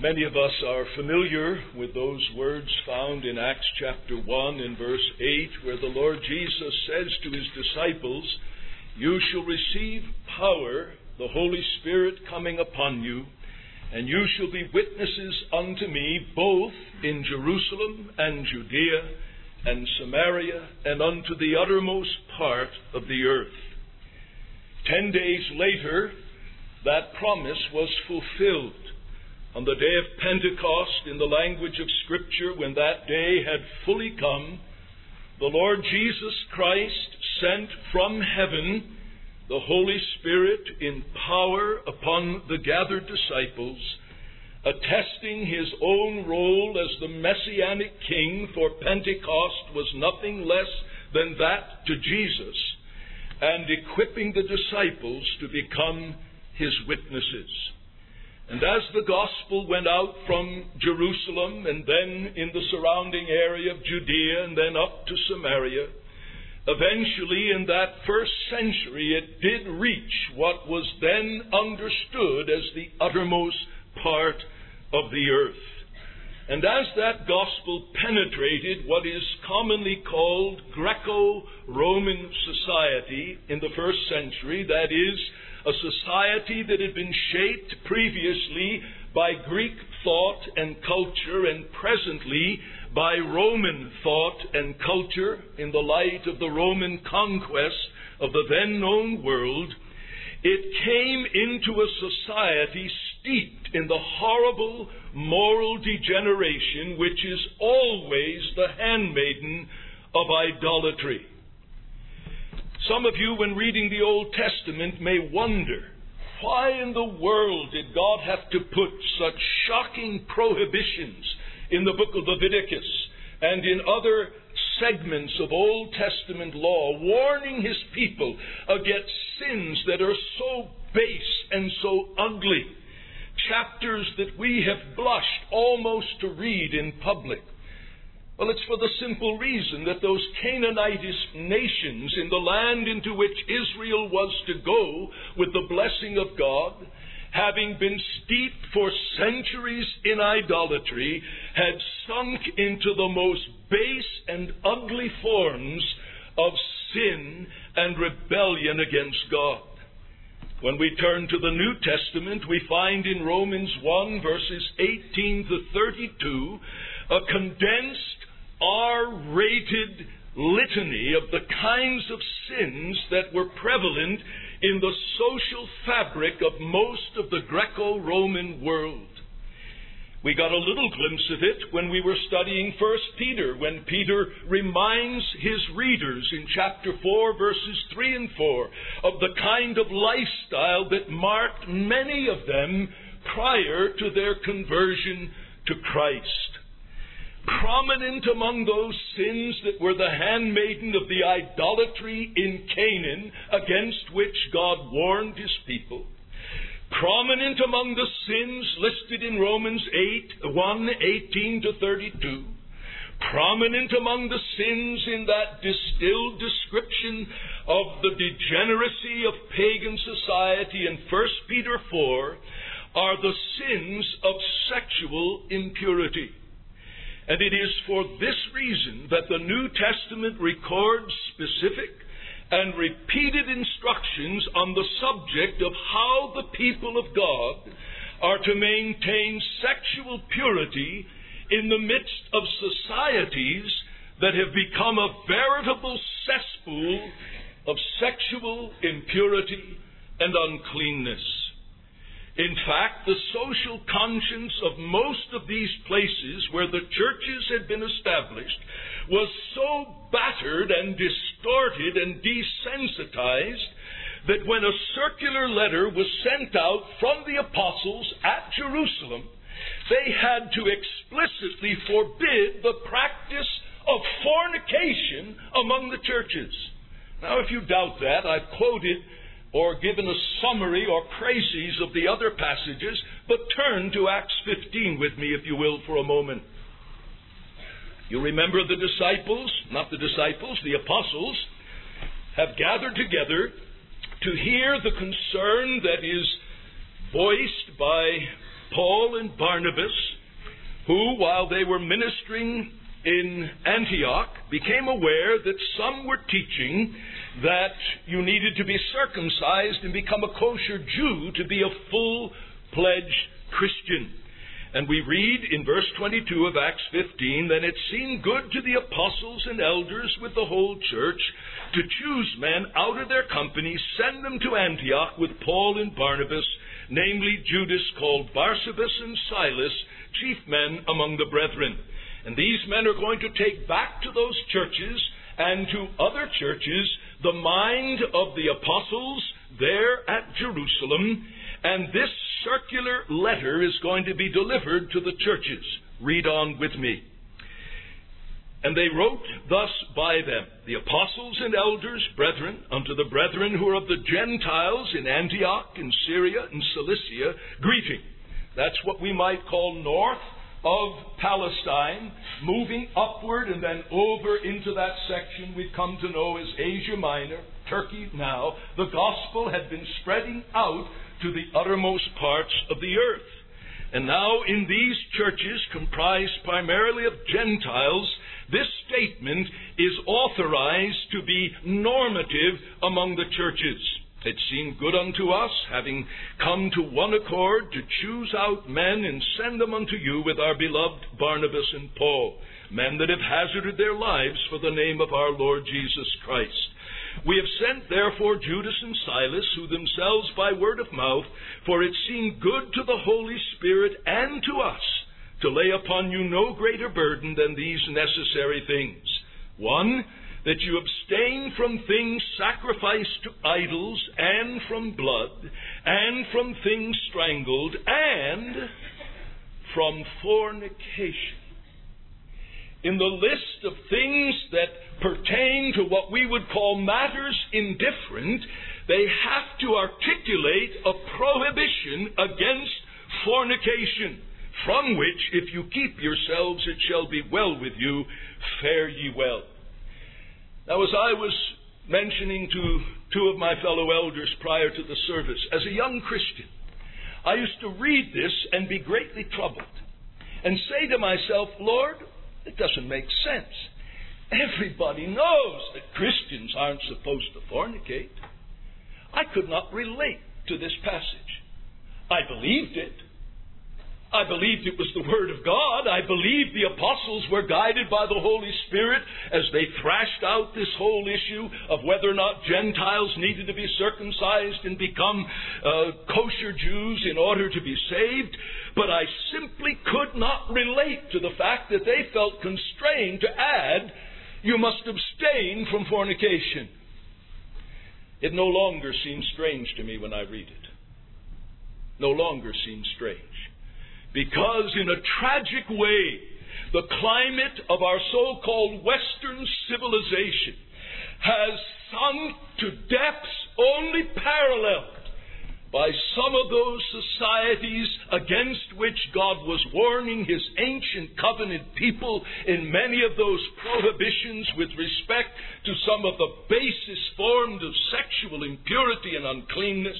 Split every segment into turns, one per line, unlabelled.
Many of us are familiar with those words found in Acts chapter 1 and verse 8, where the Lord Jesus says to his disciples, You shall receive power, the Holy Spirit coming upon you, and you shall be witnesses unto me both in Jerusalem and Judea and Samaria and unto the uttermost part of the earth. Ten days later, that promise was fulfilled on the day of Pentecost, in the language of Scripture, when that day had fully come, the Lord Jesus Christ sent from heaven the Holy Spirit in power upon the gathered disciples, attesting his own role as the Messianic King, for Pentecost was nothing less than that to Jesus, and equipping the disciples to become his witnesses. And as the gospel went out from Jerusalem and then in the surrounding area of Judea and then up to Samaria, eventually in that first century it did reach what was then understood as the uttermost part of the earth. And as that gospel penetrated what is commonly called Greco Roman society in the first century, that is, a society that had been shaped previously by Greek thought and culture and presently by Roman thought and culture in the light of the Roman conquest of the then known world, it came into a society steeped in the horrible moral degeneration which is always the handmaiden of idolatry. Some of you, when reading the Old Testament, may wonder why in the world did God have to put such shocking prohibitions in the book of Leviticus and in other segments of Old Testament law, warning his people against sins that are so base and so ugly. Chapters that we have blushed almost to read in public. Well, it's for the simple reason that those Canaanitish nations in the land into which Israel was to go with the blessing of God, having been steeped for centuries in idolatry, had sunk into the most base and ugly forms of sin and rebellion against God. When we turn to the New Testament, we find in Romans 1 verses 18 to 32 a condensed R rated litany of the kinds of sins that were prevalent in the social fabric of most of the Greco Roman world. We got a little glimpse of it when we were studying 1 Peter, when Peter reminds his readers in chapter 4, verses 3 and 4, of the kind of lifestyle that marked many of them prior to their conversion to Christ. Prominent among those sins that were the handmaiden of the idolatry in Canaan against which God warned his people. Prominent among the sins listed in Romans 8, 1, 18 to 32. Prominent among the sins in that distilled description of the degeneracy of pagan society in 1 Peter 4 are the sins of sexual impurity. And it is for this reason that the New Testament records specific and repeated instructions on the subject of how the people of God are to maintain sexual purity in the midst of societies that have become a veritable cesspool of sexual impurity and uncleanness. In fact, the social conscience of most of these places where the churches had been established was so battered and distorted and desensitized that when a circular letter was sent out from the apostles at Jerusalem, they had to explicitly forbid the practice of fornication among the churches. Now, if you doubt that, I've quoted or given a summary or crises of the other passages, but turn to Acts 15 with me, if you will, for a moment. You remember the disciples, not the disciples, the apostles, have gathered together to hear the concern that is voiced by Paul and Barnabas, who, while they were ministering in Antioch, became aware that some were teaching that you needed to be circumcised and become a kosher Jew to be a full pledged Christian. And we read in verse 22 of Acts 15 that it seemed good to the apostles and elders with the whole church to choose men out of their company, send them to Antioch with Paul and Barnabas, namely Judas called Barsabas and Silas, chief men among the brethren. And these men are going to take back to those churches and to other churches the mind of the apostles there at Jerusalem and this circular letter is going to be delivered to the churches. Read on with me. And they wrote thus by them, the apostles and elders, brethren, unto the brethren who are of the Gentiles in Antioch, in Syria, in Cilicia, greeting. That's what we might call north of Palestine, moving upward and then over into that section we've come to know as Asia Minor, Turkey now. The gospel had been spreading out to the uttermost parts of the earth. And now, in these churches, comprised primarily of Gentiles, this statement is authorized to be normative among the churches. It seemed good unto us, having come to one accord, to choose out men and send them unto you with our beloved Barnabas and Paul, men that have hazarded their lives for the name of our Lord Jesus Christ. We have sent therefore Judas and Silas, who themselves by word of mouth, for it seemed good to the Holy Spirit and to us, to lay upon you no greater burden than these necessary things. One, that you abstain from things sacrificed to idols, and from blood, and from things strangled, and from fornication in the list of things that pertain to what we would call matters indifferent, they have to articulate a prohibition against fornication, from which, if you keep yourselves, it shall be well with you, fare ye well. Now, as I was mentioning to two of my fellow elders prior to the service, as a young Christian, I used to read this and be greatly troubled and say to myself, Lord, it doesn't make sense. Everybody knows that Christians aren't supposed to fornicate. I could not relate to this passage. I believed it. I believed it was the Word of God. I believed the apostles were guided by the Holy Spirit as they thrashed out this whole issue of whether or not Gentiles needed to be circumcised and become uh, kosher Jews in order to be saved. But I simply could not relate to the fact that they felt constrained to add, you must abstain from fornication. It no longer seems strange to me when I read it. No longer seems strange. Because in a tragic way, the climate of our so called Western civilization has sunk to depths only paralleled by some of those societies against which God was warning his ancient covenant people in many of those prohibitions with respect to some of the basest forms of sexual impurity and uncleanness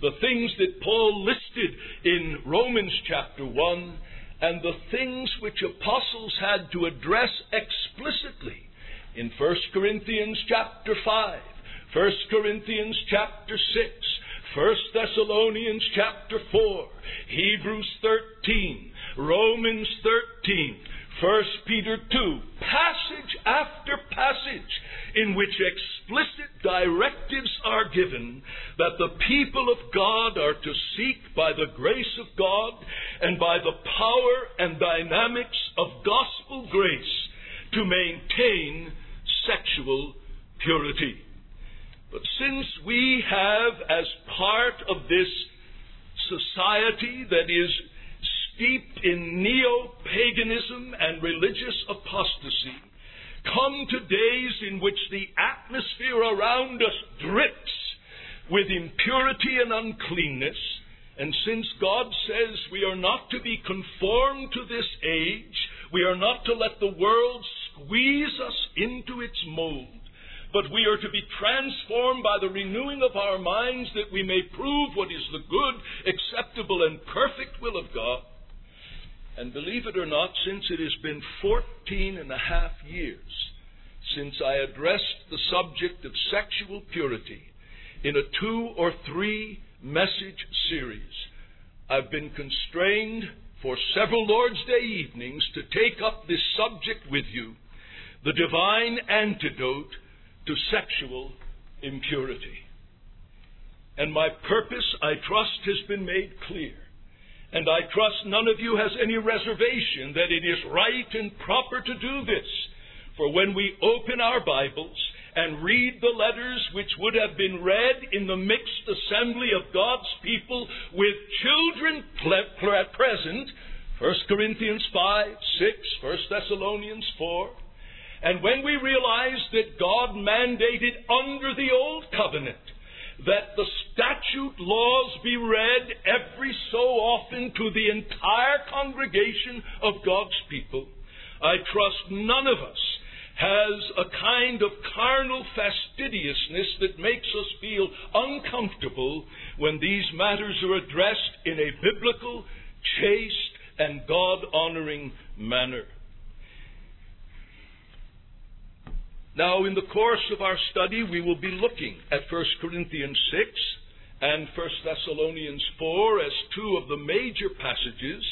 the things that Paul listed in Romans chapter 1, and the things which apostles had to address explicitly in 1 Corinthians chapter 5, 1 Corinthians chapter 6, 1 Thessalonians chapter 4, Hebrews 13, Romans 13, 1 Peter 2, passage after passage in which explicit directives are given that the people of God are to seek by the grace of God and by the power and dynamics of gospel grace to maintain sexual purity. But since we have, as part of this society that is steeped in neo paganism and religious apostasy, come to days in which the atmosphere around us drips with impurity and uncleanness. And since God says we are not to be conformed to this age, we are not to let the world squeeze us into its mold, but we are to be transformed by the renewing of our minds that we may prove what is the good, acceptable, and perfect will of God. And believe it or not, since it has been 14 and a half years since I addressed the subject of sexual purity in a two or three message series, I've been constrained for several Lord's Day evenings to take up this subject with you the divine antidote to sexual impurity. And my purpose, I trust, has been made clear. And I trust none of you has any reservation that it is right and proper to do this. For when we open our Bibles and read the letters which would have been read in the mixed assembly of God's people with children present, 1 Corinthians 5, 6, 1 Thessalonians 4, and when we realize that God mandated under the Old Covenant that the statute laws be read every so often to the entire congregation of God's people, I trust none of us has a kind of carnal fastidiousness that makes us feel uncomfortable when these matters are addressed in a biblical, chaste, and God honoring manner. Now, in the course of our study, we will be looking at 1 Corinthians 6 and 1 Thessalonians 4 as two of the major passages.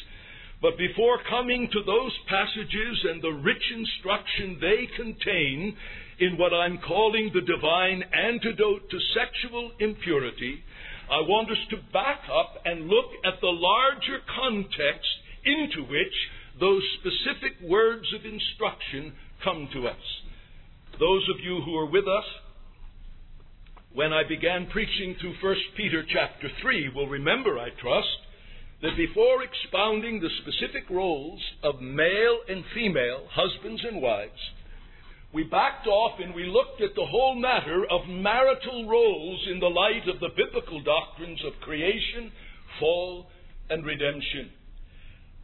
But before coming to those passages and the rich instruction they contain in what I'm calling the divine antidote to sexual impurity, I want us to back up and look at the larger context into which those specific words of instruction come to us. Those of you who are with us when I began preaching through 1 Peter chapter 3 will remember, I trust, that before expounding the specific roles of male and female, husbands and wives, we backed off and we looked at the whole matter of marital roles in the light of the biblical doctrines of creation, fall, and redemption.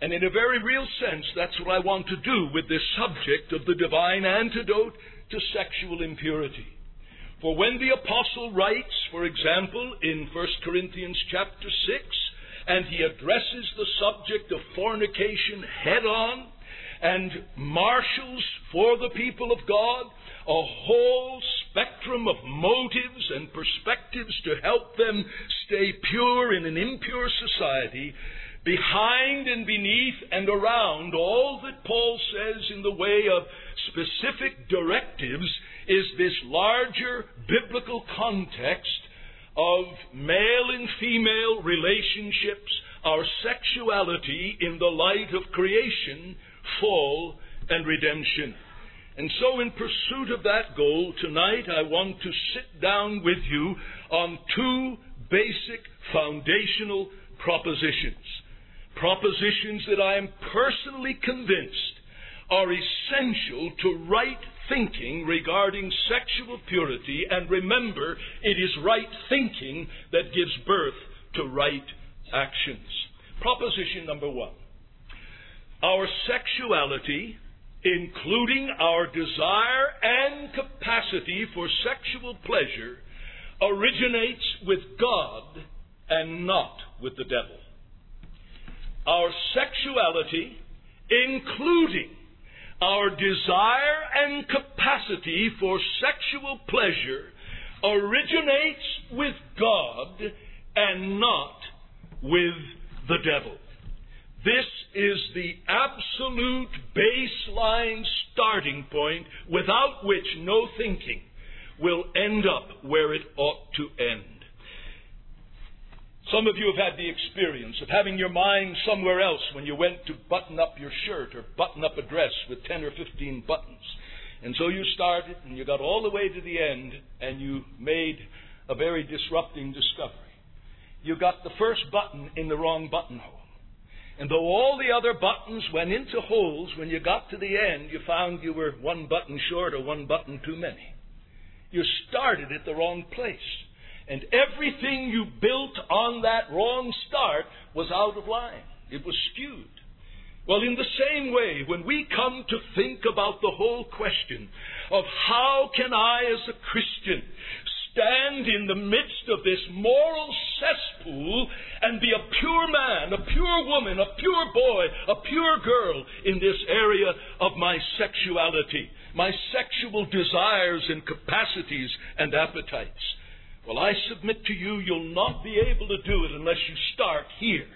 And in a very real sense, that's what I want to do with this subject of the divine antidote to sexual impurity. For when the apostle writes, for example, in 1 Corinthians chapter 6, and he addresses the subject of fornication head on, and marshals for the people of God a whole spectrum of motives and perspectives to help them stay pure in an impure society, behind and beneath and around all that Paul says in the way of specific directives is this larger biblical context of male and female relationships, our sexuality in the light of creation, fall, and redemption. And so, in pursuit of that goal, tonight I want to sit down with you on two basic foundational propositions. Propositions that I am personally convinced are essential to right thinking regarding sexual purity, and remember, it is right thinking that gives birth to right actions. Proposition number one Our sexuality, including our desire and capacity for sexual pleasure, originates with God and not with the devil. Our sexuality, including our desire and capacity for sexual pleasure originates with God and not with the devil. This is the absolute baseline starting point without which no thinking will end up where it ought to end. Some of you have had the experience of having your mind somewhere else when you went to button up your shirt or button up a dress with 10 or 15 buttons. And so you started and you got all the way to the end and you made a very disrupting discovery. You got the first button in the wrong buttonhole. And though all the other buttons went into holes, when you got to the end, you found you were one button short or one button too many. You started at the wrong place. And everything you built on that wrong start was out of line. It was skewed. Well, in the same way, when we come to think about the whole question of how can I, as a Christian, stand in the midst of this moral cesspool and be a pure man, a pure woman, a pure boy, a pure girl in this area of my sexuality, my sexual desires and capacities and appetites. Well, I submit to you, you'll not be able to do it unless you start here.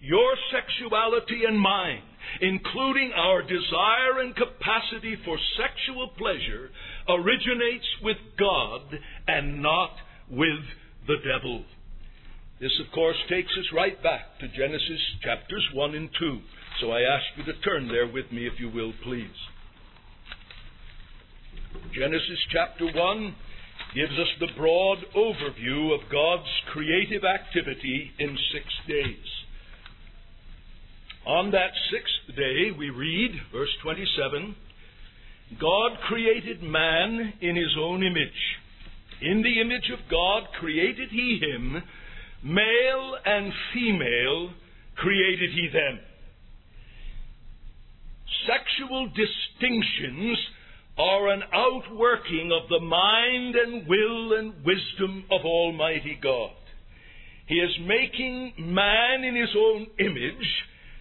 Your sexuality and mine, including our desire and capacity for sexual pleasure, originates with God and not with the devil. This, of course, takes us right back to Genesis chapters 1 and 2. So I ask you to turn there with me, if you will, please. Genesis chapter 1 gives us the broad overview of God's creative activity in six days. On that sixth day, we read, verse 27, God created man in his own image. In the image of God created he him, male and female created he them. Sexual distinctions are an outworking of the mind and will and wisdom of Almighty God. He is making man in his own image,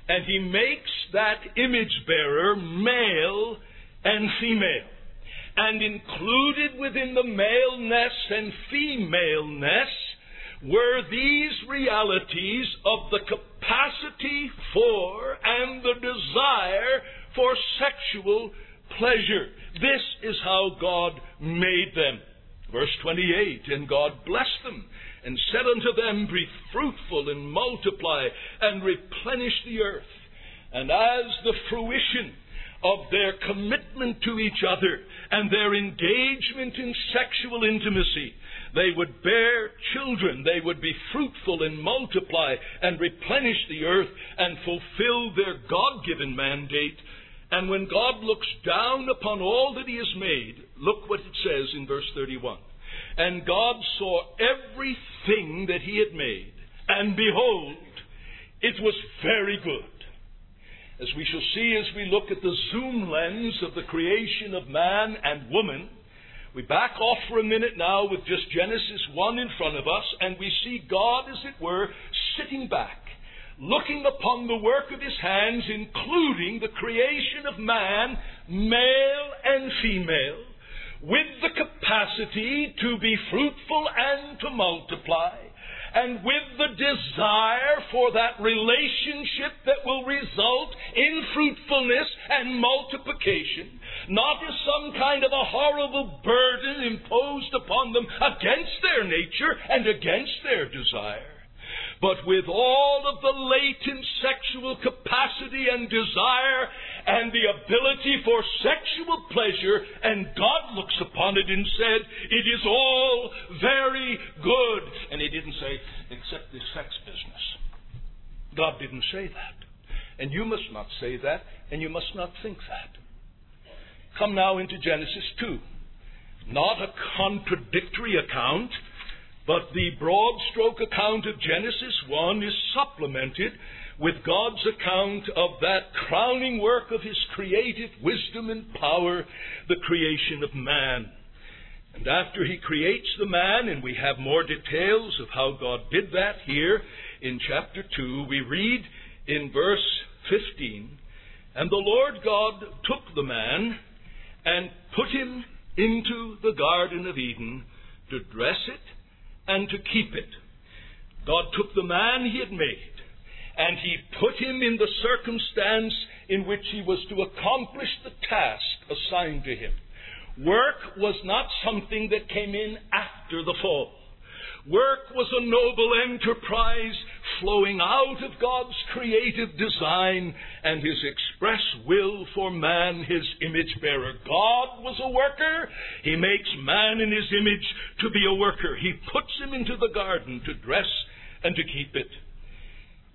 and he makes that image bearer male and female. And included within the maleness and femaleness were these realities of the capacity for and the desire for sexual pleasure. This is how God made them. Verse 28 And God blessed them and said unto them, Be fruitful and multiply and replenish the earth. And as the fruition of their commitment to each other and their engagement in sexual intimacy, they would bear children. They would be fruitful and multiply and replenish the earth and fulfill their God given mandate and when God looks down upon all that He has made, look what it says in verse 31. And God saw everything that He had made, and behold, it was very good. As we shall see as we look at the zoom lens of the creation of man and woman, we back off for a minute now with just Genesis 1 in front of us, and we see God, as it were, sitting back looking upon the work of his hands, including the creation of man, male and female, with the capacity to be fruitful and to multiply, and with the desire for that relationship that will result in fruitfulness and multiplication, not as some kind of a horrible burden imposed upon them against their nature and against their desire but with all of the latent sexual capacity and desire and the ability for sexual pleasure, and God looks upon it and said, It is all very good. And He didn't say, except the sex business. God didn't say that. And you must not say that, and you must not think that. Come now into Genesis 2. Not a contradictory account but the broad stroke account of Genesis 1 is supplemented with God's account of that crowning work of His creative wisdom and power, the creation of man. And after He creates the man, and we have more details of how God did that here in chapter 2, we read in verse 15 And the Lord God took the man and put him into the Garden of Eden to dress it and to keep it. God took the man he had made and he put him in the circumstance in which he was to accomplish the task assigned to him. Work was not something that came in after the fall. Work was a noble enterprise flowing out of God's creative design and His express will for man, His image bearer. God was a worker. He makes man in His image to be a worker. He puts him into the garden to dress and to keep it.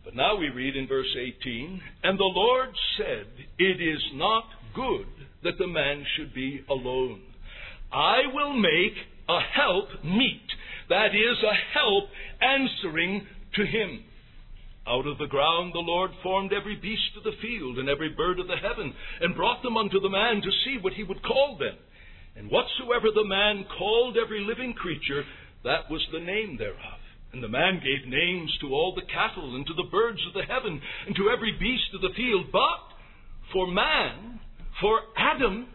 But now we read in verse 18, And the Lord said, It is not good that the man should be alone. I will make a help meet that is, a help answering to him. Out of the ground the Lord formed every beast of the field and every bird of the heaven, and brought them unto the man to see what he would call them. And whatsoever the man called every living creature, that was the name thereof. And the man gave names to all the cattle, and to the birds of the heaven, and to every beast of the field. But for man, for Adam,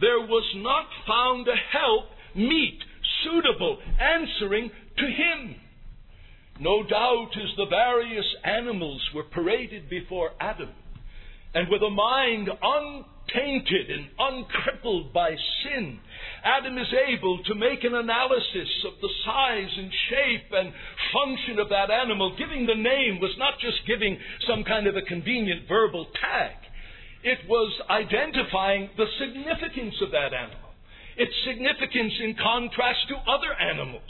there was not found a help meet, suitable, answering to him. No doubt as the various animals were paraded before Adam, and with a mind untainted and uncrippled by sin, Adam is able to make an analysis of the size and shape and function of that animal. Giving the name was not just giving some kind of a convenient verbal tag. It was identifying the significance of that animal, its significance in contrast to other animals.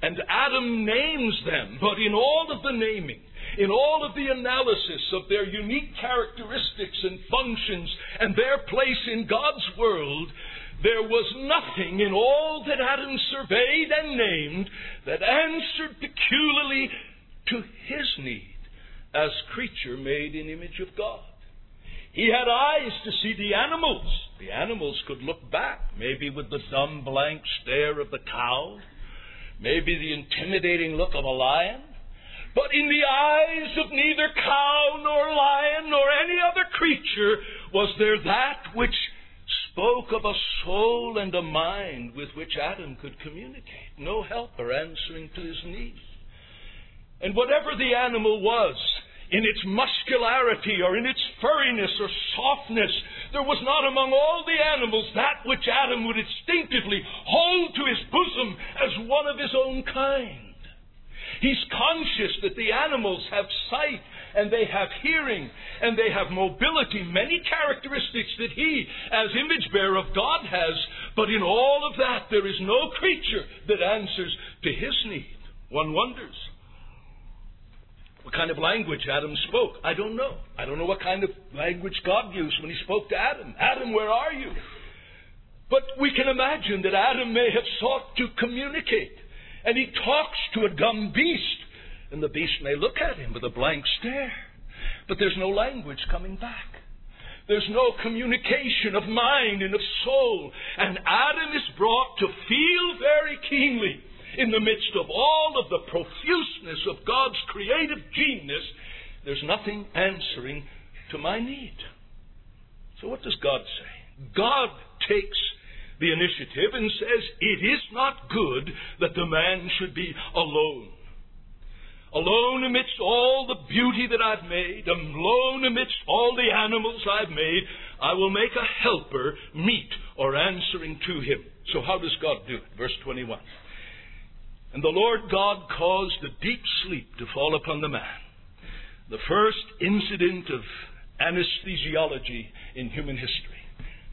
And Adam names them, but in all of the naming, in all of the analysis of their unique characteristics and functions and their place in God's world, there was nothing in all that Adam surveyed and named that answered peculiarly to his need as creature made in image of God. He had eyes to see the animals. The animals could look back, maybe with the dumb blank stare of the cow, maybe the intimidating look of a lion. But in the eyes of neither cow nor lion nor any other creature was there that which spoke of a soul and a mind with which Adam could communicate. No helper answering to his need. And whatever the animal was, in its muscularity or in its furriness or softness, there was not among all the animals that which Adam would instinctively hold to his bosom as one of his own kind. He's conscious that the animals have sight and they have hearing and they have mobility, many characteristics that he, as image bearer of God, has. But in all of that, there is no creature that answers to his need. One wonders. What kind of language Adam spoke? I don't know. I don't know what kind of language God used when he spoke to Adam. Adam, where are you? But we can imagine that Adam may have sought to communicate. And he talks to a dumb beast. And the beast may look at him with a blank stare. But there's no language coming back. There's no communication of mind and of soul. And Adam is brought to feel very keenly in the midst of all of the profuseness of God's creative genius, there's nothing answering to my need. So, what does God say? God takes the initiative and says, It is not good that the man should be alone. Alone amidst all the beauty that I've made, alone amidst all the animals I've made, I will make a helper meet or answering to him. So, how does God do it? Verse 21. And the Lord God caused a deep sleep to fall upon the man. The first incident of anesthesiology in human history.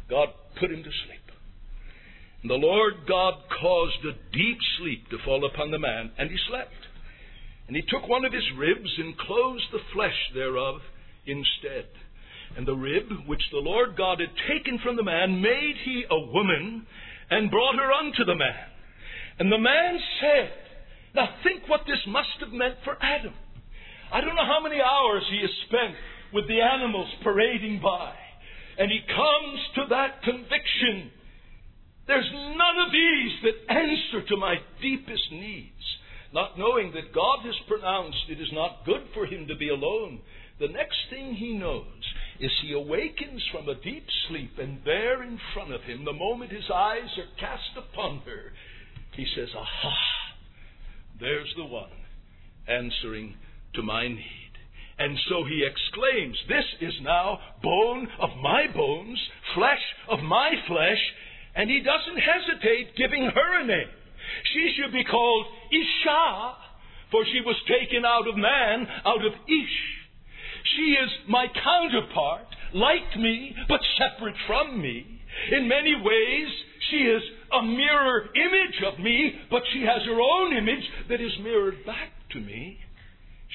God put him to sleep. And the Lord God caused a deep sleep to fall upon the man, and he slept. And he took one of his ribs and closed the flesh thereof instead. And the rib which the Lord God had taken from the man made he a woman and brought her unto the man. And the man said, Now think what this must have meant for Adam. I don't know how many hours he has spent with the animals parading by. And he comes to that conviction. There's none of these that answer to my deepest needs. Not knowing that God has pronounced it is not good for him to be alone. The next thing he knows is he awakens from a deep sleep, and there in front of him, the moment his eyes are cast upon her, he says, Aha, there's the one answering to my need. And so he exclaims, This is now bone of my bones, flesh of my flesh, and he doesn't hesitate giving her a name. She should be called Isha, for she was taken out of man, out of Ish. She is my counterpart, like me, but separate from me. In many ways, she is a mirror image of me, but she has her own image that is mirrored back to me.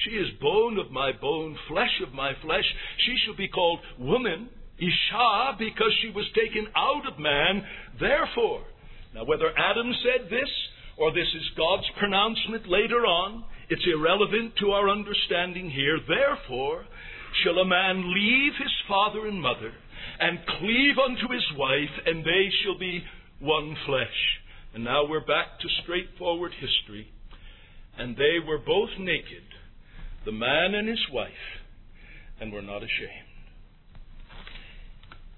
She is bone of my bone, flesh of my flesh. She shall be called woman, Isha, because she was taken out of man. Therefore, now whether Adam said this or this is God's pronouncement later on, It's irrelevant to our understanding here. Therefore, shall a man leave his father and mother and cleave unto his wife, and they shall be one flesh. And now we're back to straightforward history. And they were both naked, the man and his wife, and were not ashamed.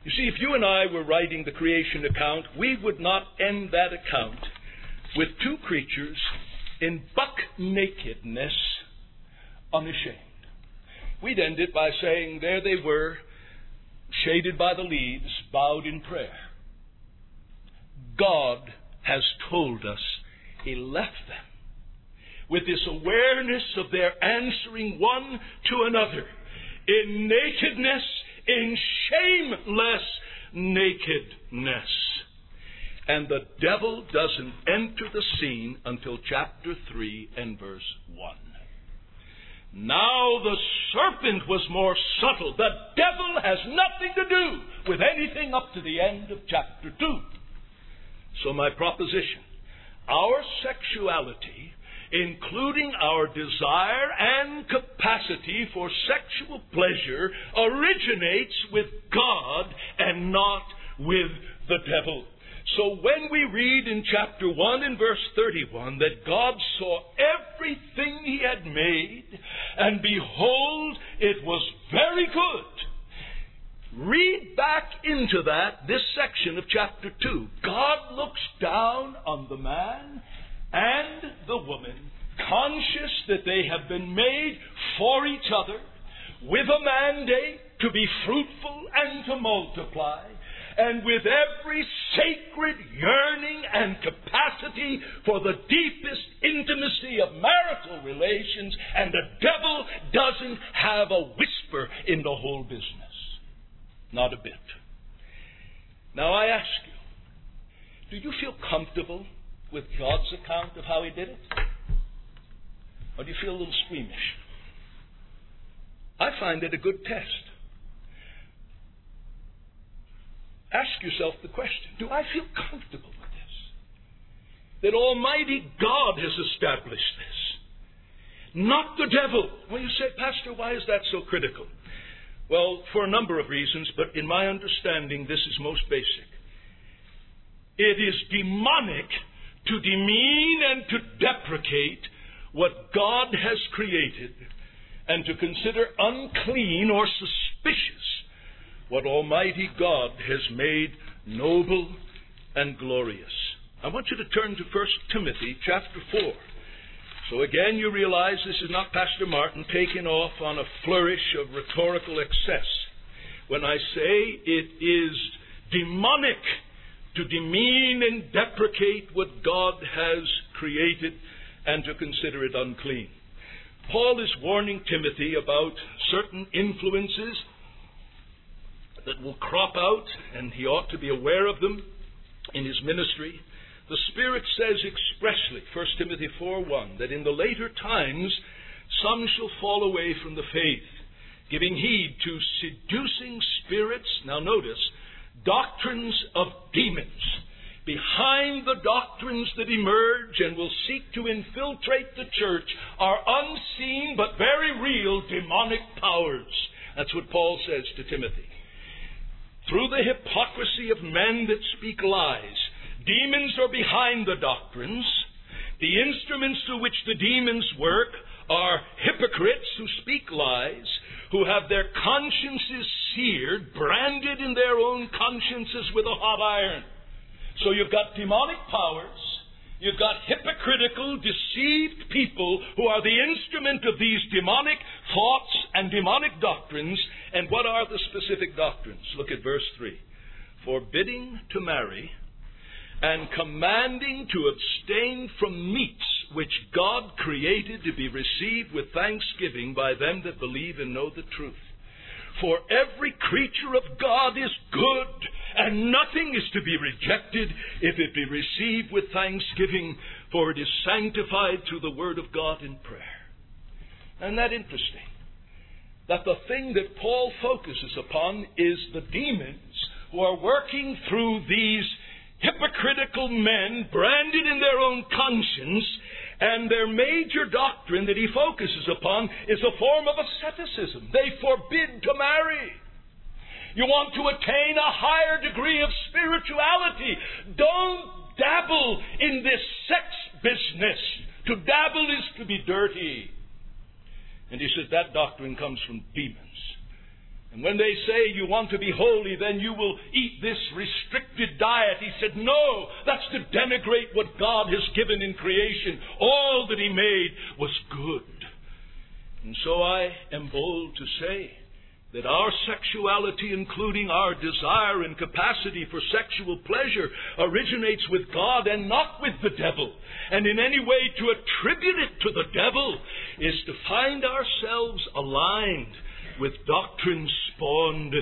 You see, if you and I were writing the creation account, we would not end that account with two creatures in buck nakedness, unashamed. We'd end it by saying, There they were, shaded by the leaves, bowed in prayer. God has told us He left them with this awareness of their answering one to another in nakedness, in shameless nakedness. And the devil doesn't enter the scene until chapter 3 and verse 1. Now the serpent was more subtle. The devil has nothing to do with anything up to the end of chapter 2. So, my proposition our sexuality, including our desire and capacity for sexual pleasure, originates with God and not with the devil. So when we read in chapter 1 and verse 31 that God saw everything he had made, and behold, it was very good. Read back into that, this section of chapter 2. God looks down on the man and the woman, conscious that they have been made for each other, with a mandate to be fruitful and to multiply and with every sacred yearning and capacity for the deepest intimacy of marital relations, and the devil doesn't have a whisper in the whole business. Not a bit. Now I ask you, do you feel comfortable with God's account of how he did it? Or do you feel a little squeamish? I find it a good test. Ask yourself the question Do I feel comfortable with this? That Almighty God has established this, not the devil. Well, you say, Pastor, why is that so critical? Well, for a number of reasons, but in my understanding, this is most basic. It is demonic to demean and to deprecate what God has created and to consider unclean or suspicious what Almighty God has made noble and glorious. I want you to turn to 1 Timothy chapter 4. So again, you realize this is not Pastor Martin taking off on a flourish of rhetorical excess. When I say it is demonic to demean and deprecate what God has created and to consider it unclean. Paul is warning Timothy about certain influences that will crop out, and he ought to be aware of them in his ministry. The Spirit says expressly, 1 Timothy 4 1, that in the later times some shall fall away from the faith, giving heed to seducing spirits. Now, notice, doctrines of demons. Behind the doctrines that emerge and will seek to infiltrate the church are unseen but very real demonic powers. That's what Paul says to Timothy through the hypocrisy of men that speak lies. Demons are behind the doctrines. The instruments through which the demons work are hypocrites who speak lies, who have their consciences seared, branded in their own consciences with a hot iron. So you've got demonic powers You've got hypocritical, deceived people who are the instrument of these demonic thoughts and demonic doctrines. And what are the specific doctrines? Look at verse 3. Forbidding to marry and commanding to abstain from meats which God created to be received with thanksgiving by them that believe and know the truth. For every creature of God is good, and nothing is to be rejected if it be received with thanksgiving, for it is sanctified through the Word of God in prayer. Isn't that interesting? That the thing that Paul focuses upon is the demons who are working through these hypocritical men branded in their own conscience And their major doctrine that he focuses upon is a form of asceticism. They forbid to marry. You want to attain a higher degree of spirituality. Don't dabble in this sex business. To dabble is to be dirty. And he says that doctrine comes from demons. And when they say you want to be holy, then you will eat this restricted diet. He said, no, that's to denigrate what God has given in creation. All that He made was good. And so I am bold to say that our sexuality, including our desire and capacity for sexual pleasure, originates with God and not with the devil. And in any way to attribute it to the devil is to find ourselves aligned with doctrines spawned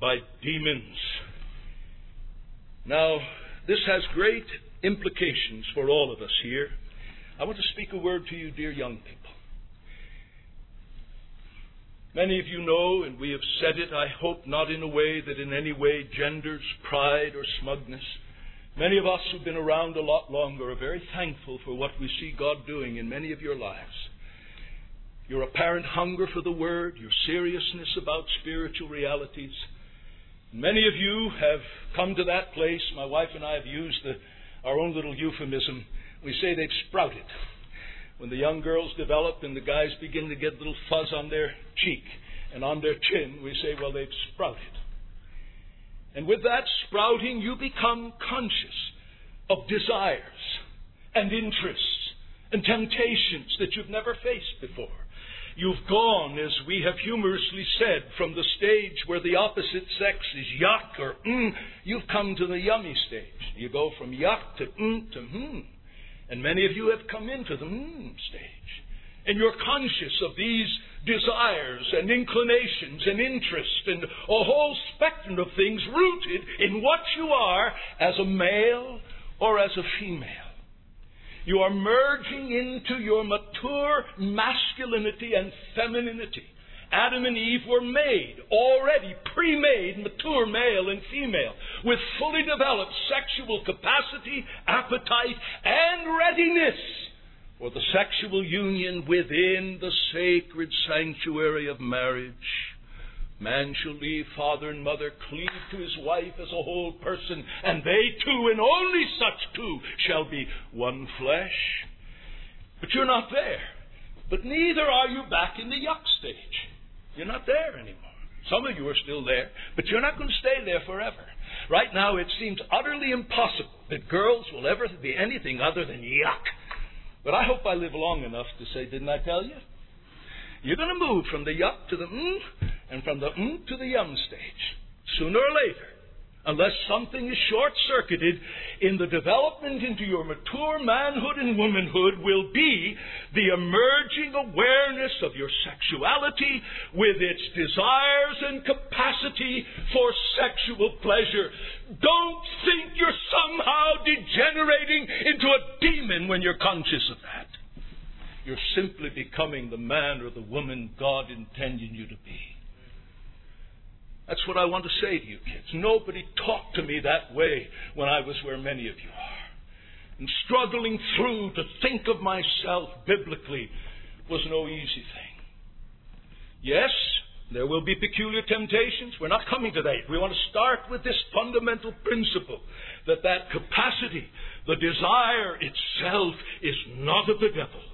by demons. Now, this has great implications for all of us here. I want to speak a word to you, dear young people. Many of you know, and we have said it, I hope not in a way that in any way genders pride or smugness. Many of us who've been around a lot longer are very thankful for what we see God doing in many of your lives your apparent hunger for the Word, your seriousness about spiritual realities. Many of you have come to that place. My wife and I have used the, our own little euphemism. We say they've sprouted. When the young girls develop and the guys begin to get a little fuzz on their cheek and on their chin, we say, well, they've sprouted. And with that sprouting, you become conscious of desires and interests and temptations that you've never faced before. You've gone, as we have humorously said, from the stage where the opposite sex is yuck or mm, you've come to the yummy stage. You go from yuck to mm to hmm. And many of you have come into the mm stage. And you're conscious of these desires and inclinations and interests and a whole spectrum of things rooted in what you are as a male or as a female. You are merging into your mature masculinity and femininity. Adam and Eve were made, already pre made, mature male and female, with fully developed sexual capacity, appetite, and readiness for the sexual union within the sacred sanctuary of marriage. Man shall leave father and mother, cleave to his wife as a whole person, and they two, and only such two, shall be one flesh. But you're not there. But neither are you back in the yuck stage. You're not there anymore. Some of you are still there, but you're not going to stay there forever. Right now, it seems utterly impossible that girls will ever be anything other than yuck. But I hope I live long enough to say, didn't I tell you? You're going to move from the yuck to the mm, and from the mm to the yum stage, sooner or later, unless something is short circuited in the development into your mature manhood and womanhood, will be the emerging awareness of your sexuality with its desires and capacity for sexual pleasure. Don't think you're somehow degenerating into a demon when you're conscious of that. You're simply becoming the man or the woman God intended you to be. That's what I want to say to you kids. Nobody talked to me that way when I was where many of you are. And struggling through to think of myself biblically was no easy thing. Yes, there will be peculiar temptations. We're not coming to that. We want to start with this fundamental principle that that capacity, the desire itself, is not of the devil,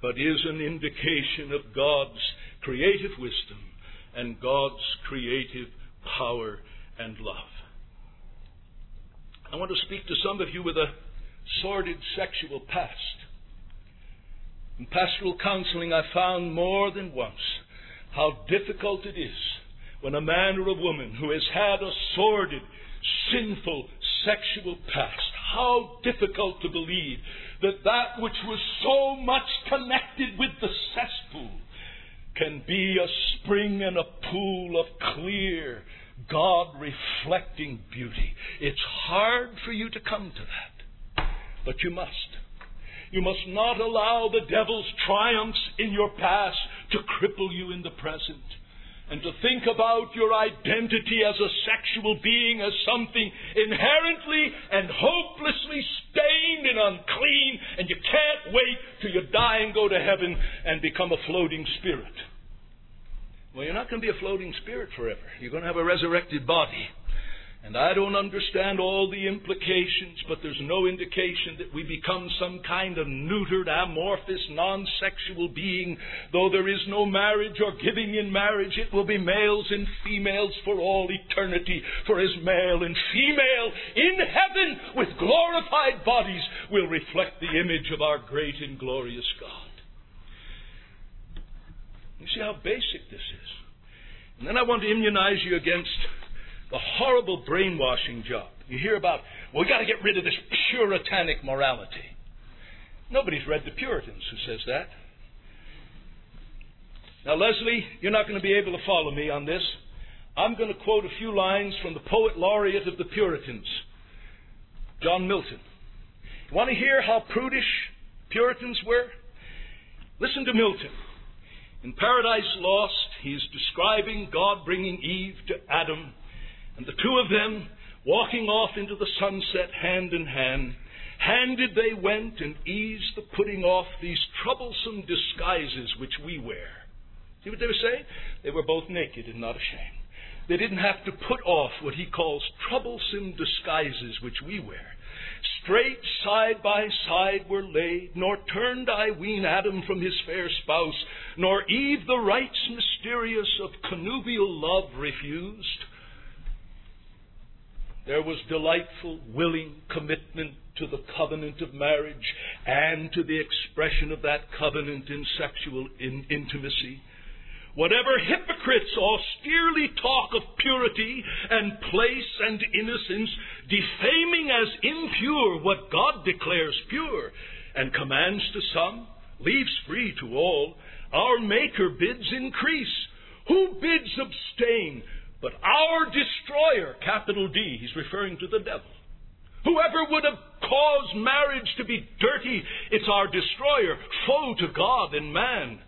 but is an indication of God's creative wisdom and God's creative power and love. I want to speak to some of you with a sordid sexual past. In pastoral counseling, I found more than once how difficult it is when a man or a woman who has had a sordid, sinful sexual past, how difficult to believe that that which was so much connected with the cesspool can be a spring and a pool of clear, God reflecting beauty. It's hard for you to come to that, but you must. You must not allow the devil's triumphs in your past to cripple you in the present. And to think about your identity as a sexual being as something inherently and hopelessly stained and unclean, and you can't wait till you die and go to heaven and become a floating spirit. Well, you're not going to be a floating spirit forever. You're going to have a resurrected body. And I don't understand all the implications, but there's no indication that we become some kind of neutered, amorphous, non sexual being. Though there is no marriage or giving in marriage, it will be males and females for all eternity. For as male and female in heaven with glorified bodies will reflect the image of our great and glorious God. You see how basic this is. And then I want to immunize you against the horrible brainwashing job. You hear about, well, we got to get rid of this puritanic morality. Nobody's read the Puritans who says that. Now, Leslie, you're not going to be able to follow me on this. I'm going to quote a few lines from the poet laureate of the Puritans, John Milton. You want to hear how prudish Puritans were? Listen to Milton. In Paradise Lost, he's describing God bringing Eve to Adam and the two of them, walking off into the sunset hand in hand, handed they went and eased the putting off these troublesome disguises which we wear. See what they were saying? They were both naked and not ashamed. They didn't have to put off what he calls troublesome disguises which we wear. Straight side by side were laid, nor turned I ween Adam from his fair spouse, nor Eve the rites mysterious of connubial love refused. There was delightful, willing commitment to the covenant of marriage and to the expression of that covenant in sexual in intimacy. Whatever hypocrites austerely talk of purity and place and innocence, defaming as impure what God declares pure and commands to some, leaves free to all, our Maker bids increase. Who bids abstain? But our destroyer, capital D, he's referring to the devil. Whoever would have caused marriage to be dirty, it's our destroyer, foe to God and man.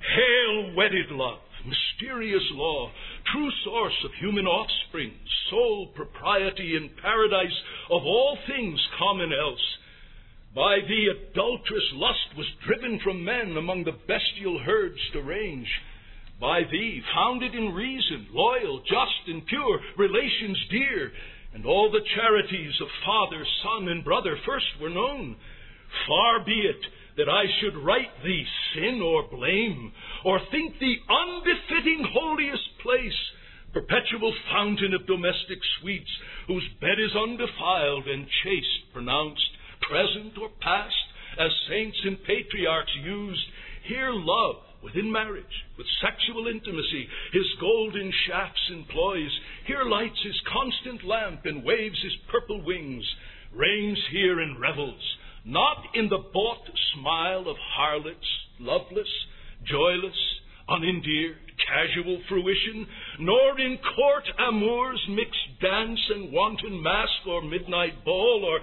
Hail, wedded love, mysterious law, true source of human offspring, sole propriety in paradise of all things common else. By thee adulterous lust was driven from men among the bestial herds to range by thee, founded in reason, loyal, just, and pure, relations dear, and all the charities of father, son, and brother first were known. Far be it that I should write thee sin or blame, or think thee unbefitting holiest place, perpetual fountain of domestic sweets, whose bed is undefiled and chaste pronounced, present or past, as saints and patriarchs used, here love within marriage, with sexual intimacy, his golden shafts employs. Here lights his constant lamp and waves his purple wings, reigns here and revels, not in the bought smile of harlots, loveless, joyless, unendeared, casual fruition, nor in court amours mixed dance and wanton mask or midnight ball or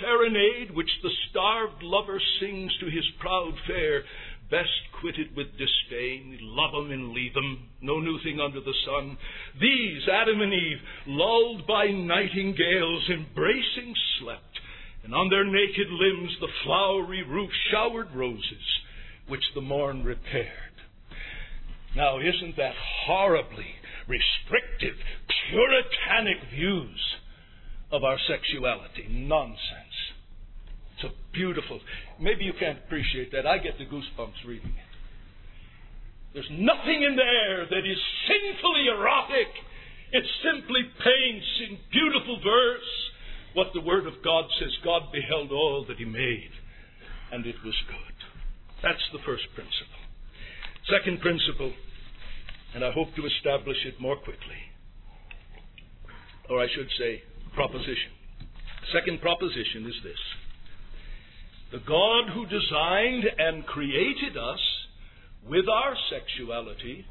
serenade which the starved lover sings to his proud fair, best quitted with disdain. Love 'em and leave 'em, no new thing under the sun. These, Adam and Eve, lulled by nightingales, embracing slept, and on their naked limbs the flowery roof showered roses, which the morn repaired. Now, isn't that horribly restrictive, puritanic views of our sexuality? Nonsense. A beautiful. Maybe you can't appreciate that. I get the goosebumps reading it. There's nothing in there that is sinfully erotic. It simply paints in beautiful verse what the Word of God says God beheld all that He made, and it was good. That's the first principle. Second principle, and I hope to establish it more quickly, or I should say, proposition. Second proposition is this the God who designed and created us with our sexuality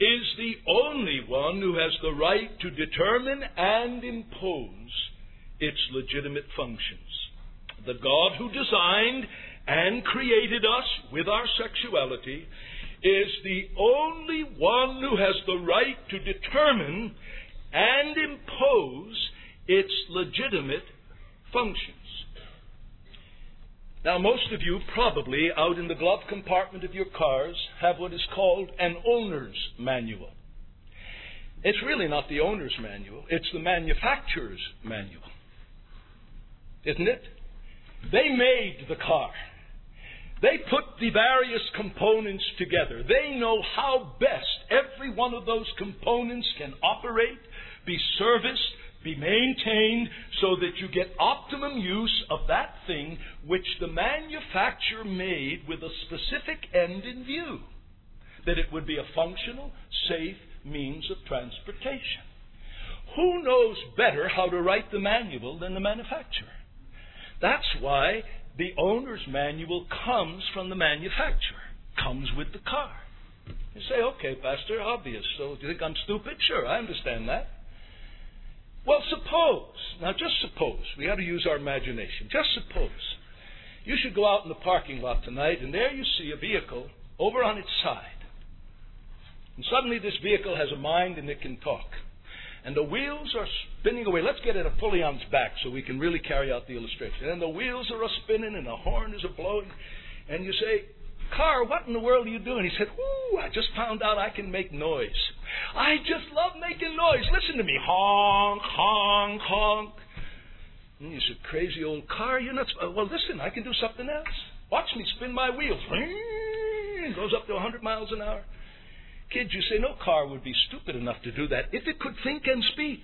is the only one who has the right to determine and impose its legitimate functions. The God who designed and created us with our sexuality is the only one who has the right to determine and impose its legitimate functions. Now, most of you probably out in the glove compartment of your cars have what is called an owner's manual. It's really not the owner's manual, it's the manufacturer's manual. Isn't it? They made the car. They put the various components together. They know how best every one of those components can operate, be serviced, be maintained, so that you get optimum use of that thing which the manufacturer made with a specific end in view. That it would be a functional, safe means of transportation. Who knows better how to write the manual than the manufacturer? That's why the owner's manual comes from the manufacturer, comes with the car. You say, okay, Pastor, obvious. So do you think I'm stupid? Sure, I understand that. Well, suppose, now just suppose, we got to use our imagination. Just suppose you should go out in the parking lot tonight and there you see a vehicle over on its side. And suddenly this vehicle has a mind and it can talk and the wheels are spinning away. Let's get it a pulley on its back so we can really carry out the illustration. And the wheels are a spinning and the horn is a blowing. And you say, Car, what in the world are you doing? He said, Ooh, I just found out I can make noise. I just love making noise. Listen to me. Honk, honk, honk. And you said, Crazy old car, you're not. Well, listen, I can do something else. Watch me spin my wheels. It goes up to 100 miles an hour. Kids, you say no car would be stupid enough to do that if it could think and speak.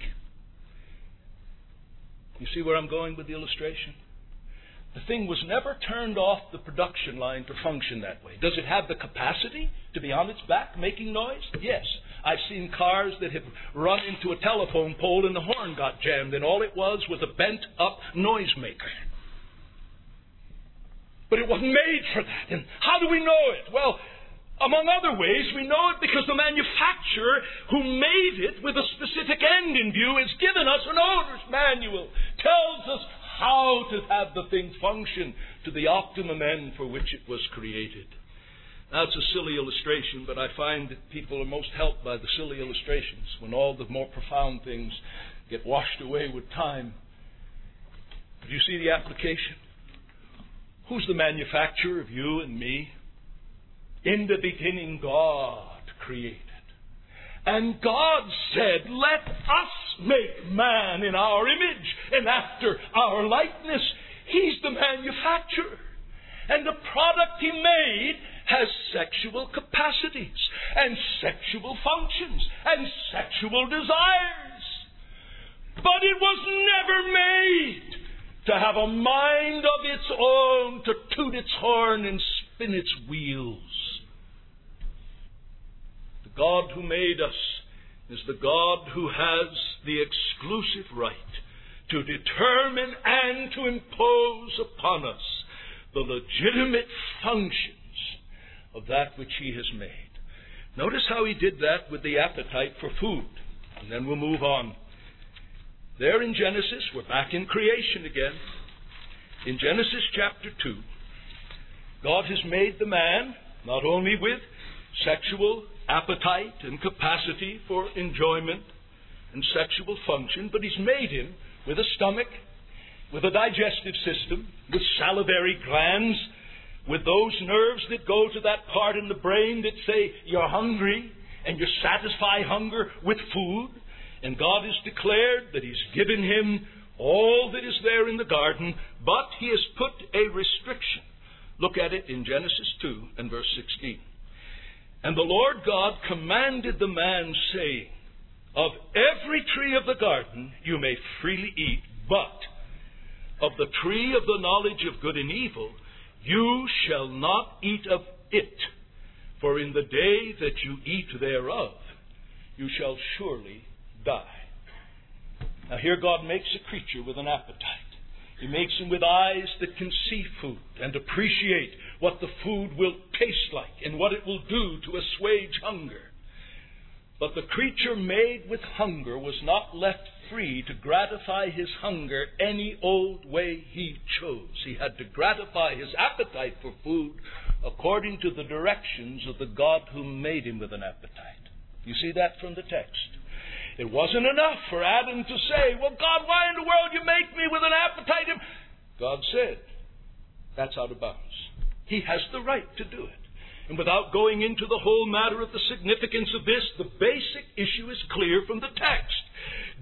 You see where I'm going with the illustration? The thing was never turned off the production line to function that way. Does it have the capacity to be on its back making noise? Yes. I've seen cars that have run into a telephone pole and the horn got jammed, and all it was was a bent up noisemaker. But it wasn't made for that. And how do we know it? Well, among other ways, we know it because the manufacturer who made it with a specific end in view has given us an owner's manual, tells us how to have the thing function to the optimum end for which it was created. Now, a silly illustration, but I find that people are most helped by the silly illustrations when all the more profound things get washed away with time. Do you see the application? Who's the manufacturer of you and me? In the beginning, God created. And God said, Let us make man in our image and after our likeness. He's the manufacturer. And the product he made has sexual capacities and sexual functions and sexual desires. But it was never made to have a mind of its own, to toot its horn and spin its wheels. God who made us is the God who has the exclusive right to determine and to impose upon us the legitimate functions of that which He has made. Notice how He did that with the appetite for food. And then we'll move on. There in Genesis, we're back in creation again. In Genesis chapter 2, God has made the man not only with sexual appetite and capacity for enjoyment and sexual function, but He's made him with a stomach, with a digestive system, with salivary glands, with those nerves that go to that part in the brain that say you're hungry and you satisfy hunger with food. And God has declared that He's given him all that is there in the garden, but He has put a restriction. Look at it in Genesis 2 and verse 16. And the Lord God commanded the man, saying, Of every tree of the garden you may freely eat, but of the tree of the knowledge of good and evil you shall not eat of it, for in the day that you eat thereof you shall surely die. Now, here God makes a creature with an appetite. He makes him with eyes that can see food and appreciate what the food will taste like and what it will do to assuage hunger. But the creature made with hunger was not left free to gratify his hunger any old way he chose. He had to gratify his appetite for food according to the directions of the God who made him with an appetite. You see that from the text. It wasn't enough for Adam to say, Well, God, why in the world you make me with an appetite? God said, That's out of bounds. He has the right to do it. And without going into the whole matter of the significance of this, the basic issue is clear from the text.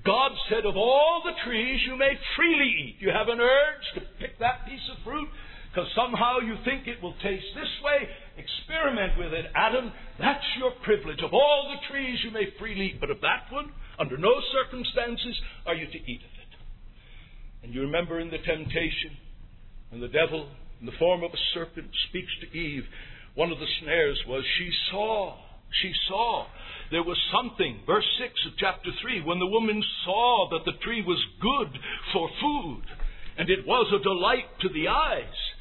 God said, Of all the trees you may freely eat. You have an urge to pick that piece of fruit because somehow you think it will taste this way. Experiment with it, Adam. That's your privilege. Of all the trees you may freely eat, but of that one, under no circumstances are you to eat of it. And you remember in the temptation, when the devil, in the form of a serpent, speaks to Eve, one of the snares was she saw. She saw. There was something. Verse 6 of chapter 3 when the woman saw that the tree was good for food, and it was a delight to the eyes.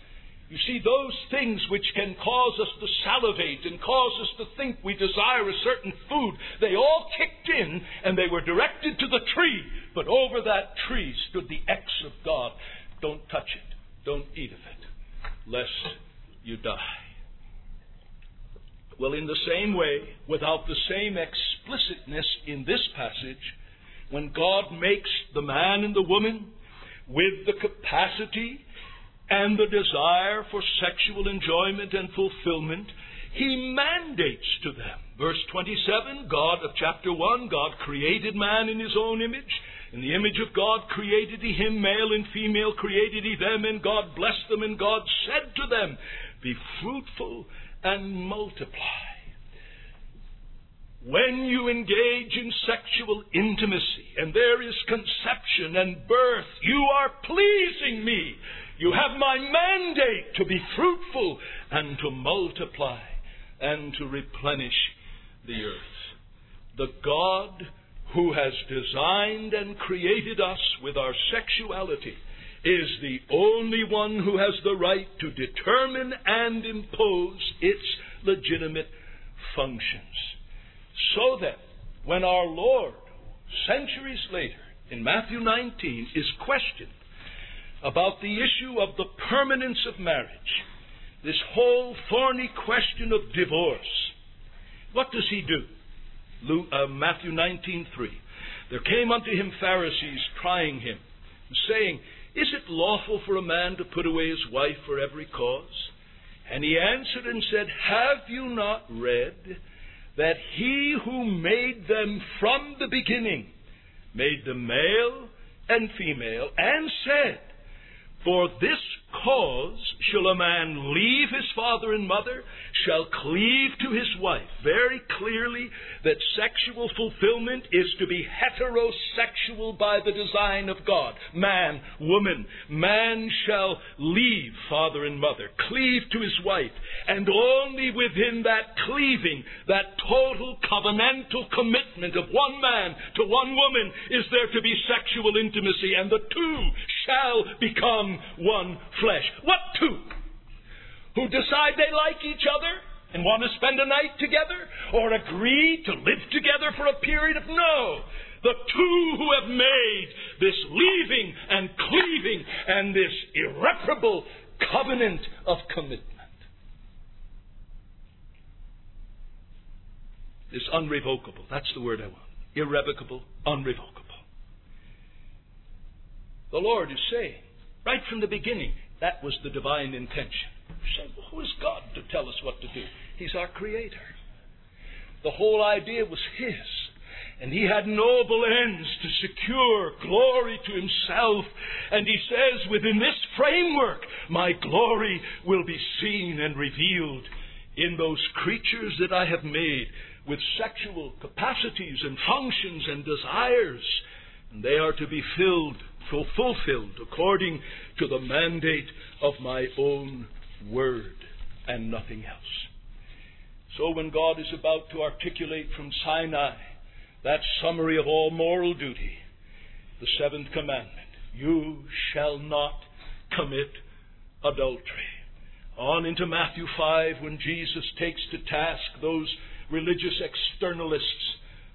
You see, those things which can cause us to salivate and cause us to think we desire a certain food, they all kicked in and they were directed to the tree. But over that tree stood the X of God. Don't touch it. Don't eat of it, lest you die. Well, in the same way, without the same explicitness in this passage, when God makes the man and the woman with the capacity and the desire for sexual enjoyment and fulfillment, he mandates to them. Verse 27, God of chapter 1, God created man in his own image. In the image of God created he him, male and female created he them, and God blessed them, and God said to them, Be fruitful and multiply. When you engage in sexual intimacy and there is conception and birth, you are pleasing me. You have my mandate to be fruitful and to multiply and to replenish the earth. The God who has designed and created us with our sexuality is the only one who has the right to determine and impose its legitimate functions. So that when our Lord, centuries later, in Matthew 19, is questioned about the issue of the permanence of marriage, this whole thorny question of divorce, what does he do? Luke, uh, Matthew 19:3. There came unto him Pharisees trying him, saying, is it lawful for a man to put away his wife for every cause? And he answered and said, Have you not read that he who made them from the beginning made them male and female, and said, For this cause shall a man leave his father and mother, shall cleave to his wife. Very clearly that sexual fulfillment is to be heterosexual by the design of God. Man, woman, man shall leave father and mother, cleave to his wife, and only within that cleaving, that total covenantal commitment of one man to one woman is there to be sexual intimacy, and the two shall become one flesh. What two? Who decide they like each other and want to spend a night together or agree to live together for a period of no. The two who have made this leaving and cleaving and this irreparable covenant of commitment. This unrevocable. That's the word I want. Irrevocable, unrevocable. The Lord is saying, right from the beginning, that was the divine intention. You say, well, who is God to tell us what to do? He's our Creator. The whole idea was His. And He had noble ends to secure glory to Himself. And He says, within this framework, my glory will be seen and revealed in those creatures that I have made with sexual capacities and functions and desires. And they are to be filled, fulfilled according to the mandate of my own word and nothing else. So when God is about to articulate from Sinai that summary of all moral duty, the seventh commandment, you shall not commit adultery. On into Matthew 5 when Jesus takes to task those religious externalists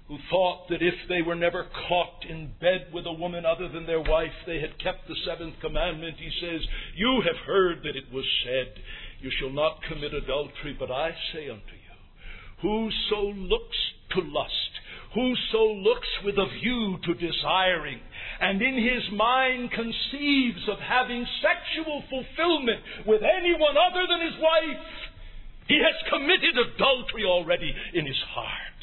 who thought that if they were never caught in bed with a woman other than their wife, they had kept the seventh commandment. He says, You have heard that it was said, You shall not commit adultery, but I say unto you, Whoso looks to lust, whoso looks with a view to desiring, and in his mind conceives of having sexual fulfillment with anyone other than his wife, he has committed adultery already in his heart.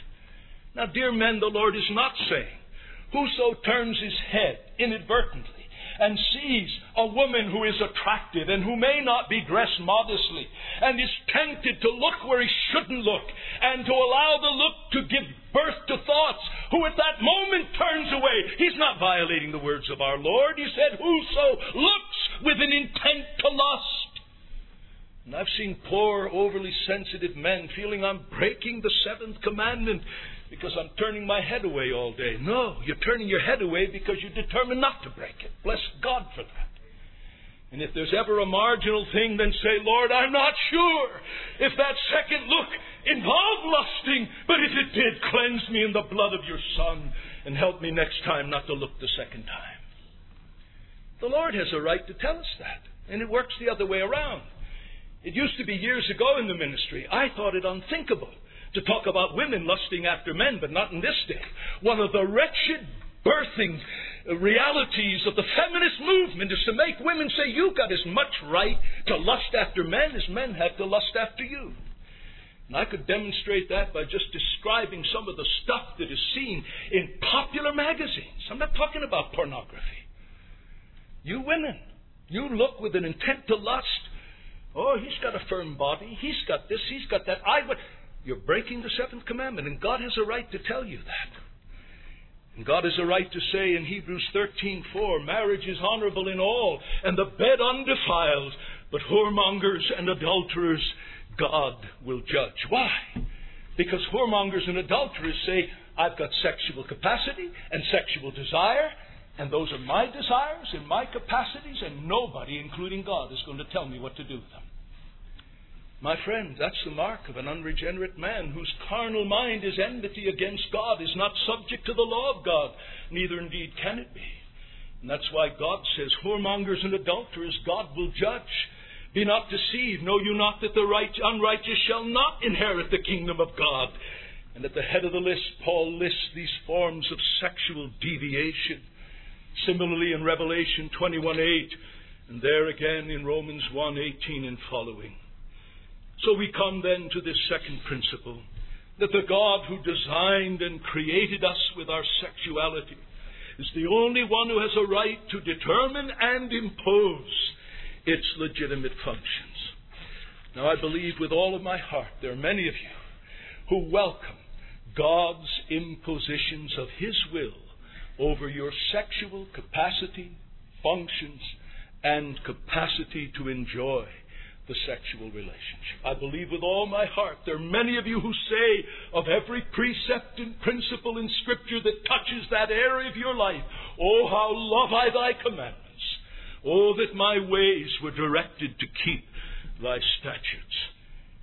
Now, dear men, the Lord is not saying, Whoso turns his head inadvertently and sees a woman who is attractive and who may not be dressed modestly and is tempted to look where he shouldn't look and to allow the look to give birth to thoughts, who at that moment turns away. He's not violating the words of our Lord. He said, Whoso looks with an intent to lust. And I've seen poor, overly sensitive men feeling I'm breaking the seventh commandment because I'm turning my head away all day. No, you're turning your head away because you're determined not to break it. Bless God for that. And if there's ever a marginal thing, then say, Lord, I'm not sure if that second look involved lusting, but if it did, cleanse me in the blood of your Son and help me next time not to look the second time. The Lord has a right to tell us that, and it works the other way around. It used to be years ago in the ministry. I thought it unthinkable to talk about women lusting after men, but not in this day. One of the wretched birthing realities of the feminist movement is to make women say, You've got as much right to lust after men as men have to lust after you. And I could demonstrate that by just describing some of the stuff that is seen in popular magazines. I'm not talking about pornography. You women, you look with an intent to lust. Oh, he's got a firm body. He's got this. He's got that. I would. You're breaking the seventh commandment, and God has a right to tell you that. And God has a right to say in Hebrews 13:4, marriage is honorable in all, and the bed undefiled, but whoremongers and adulterers God will judge. Why? Because whoremongers and adulterers say, I've got sexual capacity and sexual desire, and those are my desires and my capacities, and nobody, including God, is going to tell me what to do with them. My friend, that's the mark of an unregenerate man whose carnal mind is enmity against God, is not subject to the law of God, neither indeed can it be. And that's why God says, Whoremongers and adulterers God will judge. Be not deceived. Know you not that the right, unrighteous shall not inherit the kingdom of God? And at the head of the list, Paul lists these forms of sexual deviation. Similarly, in Revelation 21 8, and there again in Romans 1 18 and following. So we come then to this second principle that the God who designed and created us with our sexuality is the only one who has a right to determine and impose its legitimate functions. Now, I believe with all of my heart there are many of you who welcome God's impositions of His will over your sexual capacity, functions, and capacity to enjoy the sexual relationship. I believe with all my heart there are many of you who say of every precept and principle in Scripture that touches that area of your life, Oh, how love I thy commandments. Oh, that my ways were directed to keep thy statutes.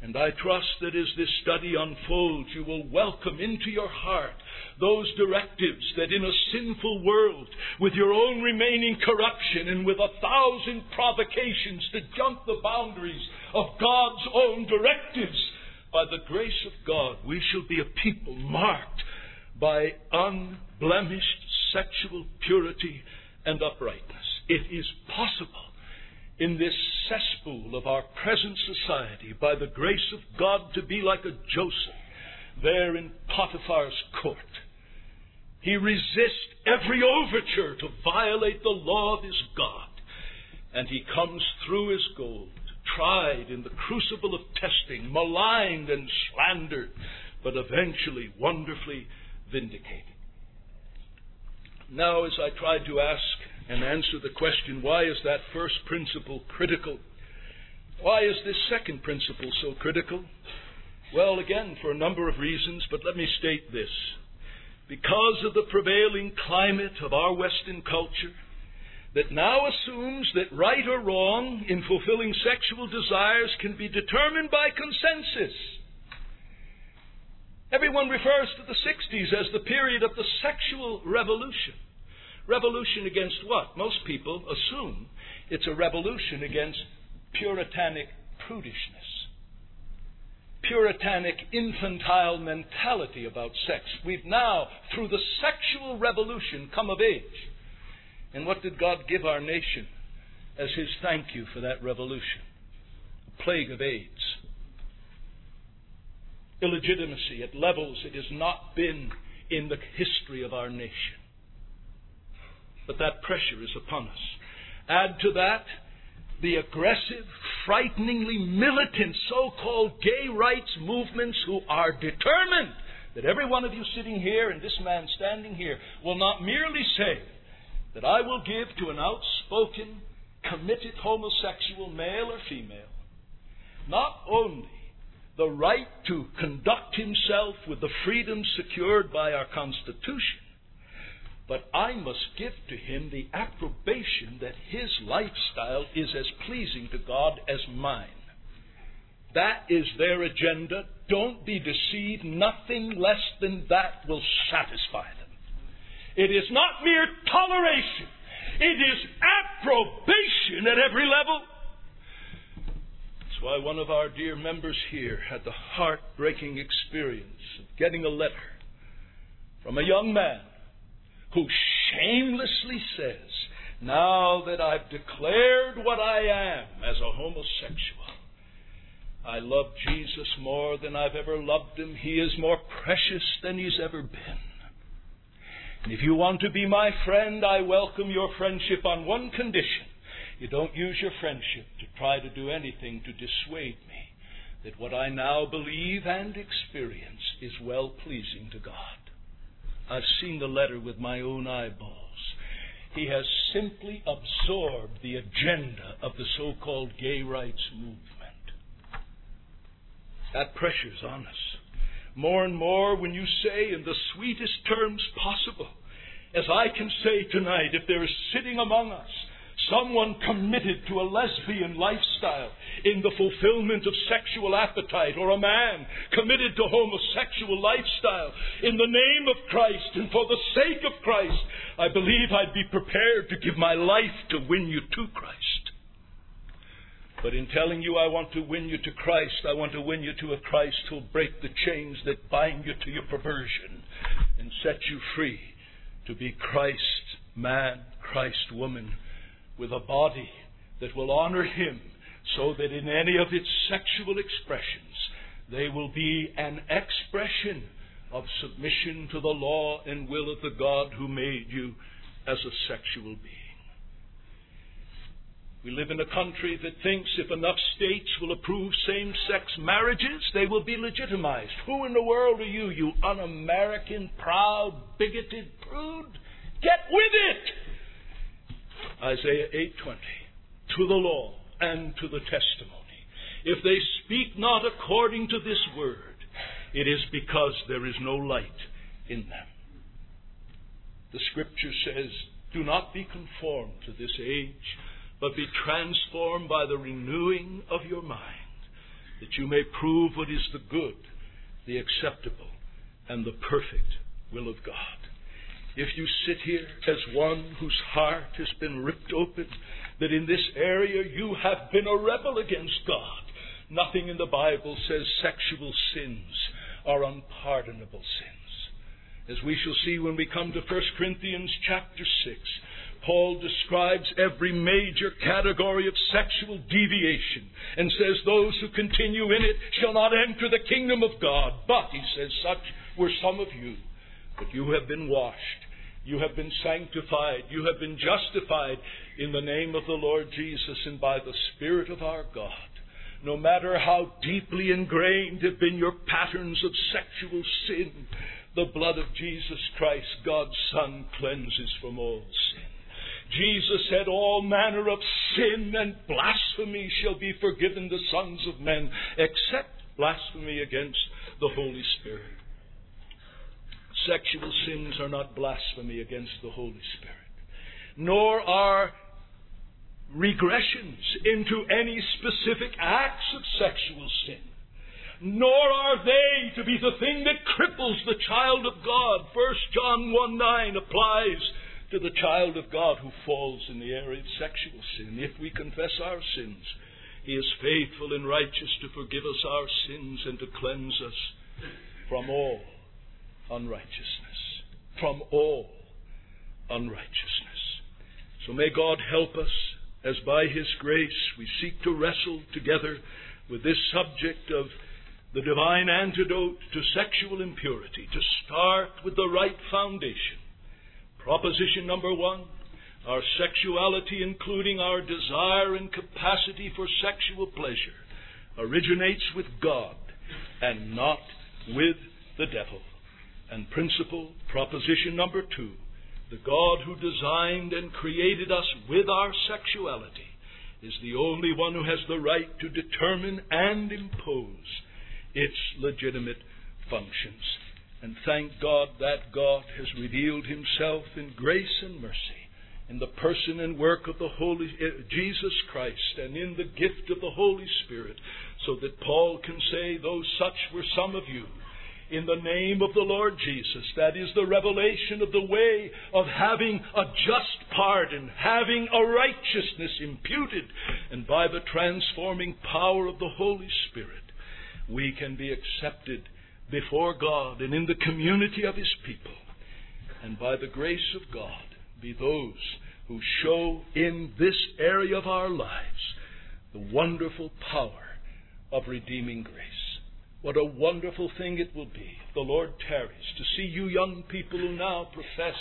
And I trust that as this study unfolds, you will welcome into your heart those directives that in a sinful world, with your own remaining corruption and with a thousand provocations to jump the boundaries of God's own directives, by the grace of God, we shall be a people marked by unblemished sexual purity and uprightness. It is possible in this cesspool of our present society, by the grace of God, to be like a Joseph there in Potiphar's court. He resists every overture to violate the law of his God. And he comes through his gold, tried in the crucible of testing, maligned and slandered, but eventually wonderfully vindicated. Now, as I tried to ask and answer the question, why is that first principle critical? Why is this second principle so critical? Well, again, for a number of reasons, but let me state this. Because of the prevailing climate of our Western culture, that now assumes that right or wrong in fulfilling sexual desires can be determined by consensus. Everyone refers to the 60s as the period of the sexual revolution. Revolution against what? Most people assume it's a revolution against puritanic prudishness, puritanic infantile mentality about sex. We've now, through the sexual revolution, come of age. And what did God give our nation as His thank you for that revolution? A plague of AIDS. Illegitimacy at levels it has not been in the history of our nation. But that pressure is upon us. Add to that the aggressive, frighteningly militant so called gay rights movements who are determined that every one of you sitting here and this man standing here will not merely say that I will give to an outspoken, committed homosexual, male or female, not only the right to conduct himself with the freedoms secured by our Constitution, but I must give to him the approbation that his lifestyle is as pleasing to God as mine. That is their agenda. Don't be deceived. Nothing less than that will satisfy them. It is not mere toleration, it is approbation at every level. That's why one of our dear members here had the heartbreaking experience of getting a letter from a young man who shamelessly says, Now that I've declared what I am as a homosexual, I love Jesus more than I've ever loved him. He is more precious than he's ever been. And if you want to be my friend, I welcome your friendship on one condition. You don't use your friendship to try to do anything to dissuade me that what I now believe and experience is well pleasing to God. I've seen the letter with my own eyeballs. He has simply absorbed the agenda of the so called gay rights movement. That pressure's on us. More and more, when you say in the sweetest terms possible, as I can say tonight, if there is sitting among us someone committed to a lesbian lifestyle in the fulfillment of sexual appetite, or a man committed to homosexual lifestyle in the name of Christ and for the sake of Christ, I believe I'd be prepared to give my life to win you to Christ. But in telling you I want to win you to Christ, I want to win you to a Christ who'll break the chains that bind you to your perversion and set you free to be Christ man, Christ woman, with a body that will honor Him so that in any of its sexual expressions they will be an expression of submission to the law and will of the God who made you as a sexual being. We live in a country that thinks if enough states will approve same sex marriages, they will be legitimized. Who in the world are you, you un American, proud, bigoted prude? Get with it! Isaiah 8:20 to the law and to the testimony. If they speak not according to this word it is because there is no light in them. The scripture says do not be conformed to this age but be transformed by the renewing of your mind that you may prove what is the good the acceptable and the perfect will of God if you sit here as one whose heart has been ripped open, that in this area you have been a rebel against God. Nothing in the Bible says sexual sins are unpardonable sins. As we shall see when we come to 1 Corinthians chapter 6, Paul describes every major category of sexual deviation and says those who continue in it shall not enter the kingdom of God. But, he says, such were some of you. But you have been washed. You have been sanctified. You have been justified in the name of the Lord Jesus and by the Spirit of our God. No matter how deeply ingrained have been your patterns of sexual sin, the blood of Jesus Christ, God's Son, cleanses from all sin. Jesus said, All manner of sin and blasphemy shall be forgiven the sons of men, except blasphemy against the Holy Spirit. Sexual sins are not blasphemy against the Holy Spirit, nor are regressions into any specific acts of sexual sin, nor are they to be the thing that cripples the child of God. 1 John 1 9 applies to the child of God who falls in the area of sexual sin. If we confess our sins, He is faithful and righteous to forgive us our sins and to cleanse us from all unrighteousness. From all unrighteousness. So may God help us as by His grace we seek to wrestle together with this subject of the divine antidote to sexual impurity, to start with the right foundation. Proposition number one our sexuality, including our desire and capacity for sexual pleasure, originates with God and not with the devil. And principle, proposition number two the God who designed and created us with our sexuality is the only one who has the right to determine and impose its legitimate functions. And thank God that God has revealed himself in grace and mercy in the person and work of the Holy eh, Jesus Christ and in the gift of the Holy Spirit so that Paul can say though such were some of you in the name of the Lord Jesus. That is the revelation of the way of having a just pardon, having a righteousness imputed, and by the transforming power of the Holy Spirit, we can be accepted before God and in the community of His people, and by the grace of God, be those who show in this area of our lives the wonderful power of redeeming grace. What a wonderful thing it will be, if the Lord tarries, to see you young people who now profess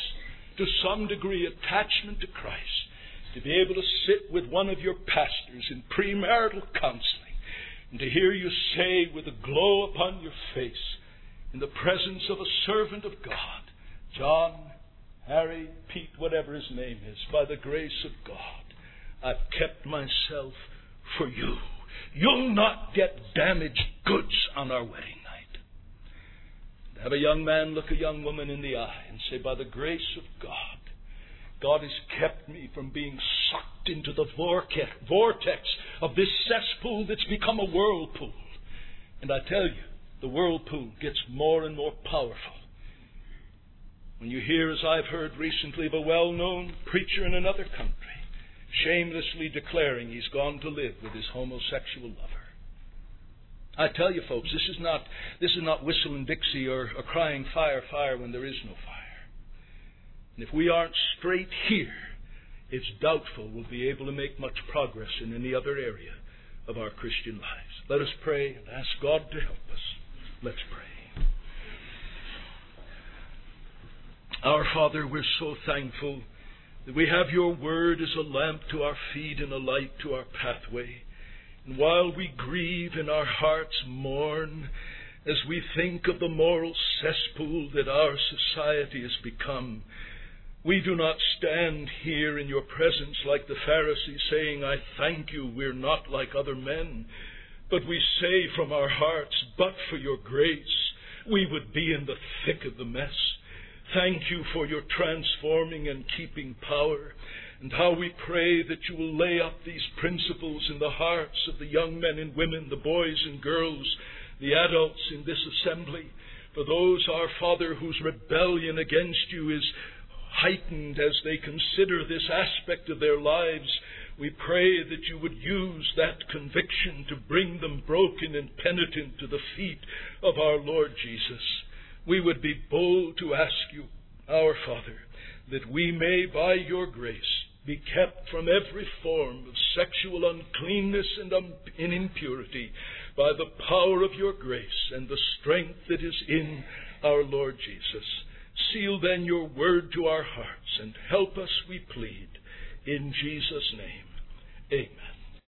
to some degree attachment to Christ, to be able to sit with one of your pastors in premarital counseling and to hear you say with a glow upon your face, in the presence of a servant of God, John, Harry, Pete, whatever his name is, by the grace of God, I've kept myself for you. You'll not get damaged goods on our wedding night. Have a young man look a young woman in the eye and say, By the grace of God, God has kept me from being sucked into the vortex of this cesspool that's become a whirlpool. And I tell you, the whirlpool gets more and more powerful. When you hear, as I've heard recently, of a well known preacher in another country shamelessly declaring he's gone to live with his homosexual lover. I tell you, folks, this is not this is not whistling Dixie or, or crying fire, fire when there is no fire. And if we aren't straight here, it's doubtful we'll be able to make much progress in any other area of our Christian lives. Let us pray and ask God to help us. Let's pray. Our Father, we're so thankful that we have your word as a lamp to our feet and a light to our pathway. And while we grieve and our hearts mourn, as we think of the moral cesspool that our society has become, we do not stand here in your presence like the Pharisees saying, I thank you, we're not like other men. But we say from our hearts, but for your grace, we would be in the thick of the mess. Thank you for your transforming and keeping power, and how we pray that you will lay up these principles in the hearts of the young men and women, the boys and girls, the adults in this assembly. For those, our Father, whose rebellion against you is heightened as they consider this aspect of their lives, we pray that you would use that conviction to bring them broken and penitent to the feet of our Lord Jesus we would be bold to ask you, our Father, that we may, by your grace, be kept from every form of sexual uncleanness and impurity by the power of your grace and the strength that is in our Lord Jesus. Seal then your word to our hearts and help us, we plead, in Jesus' name. Amen.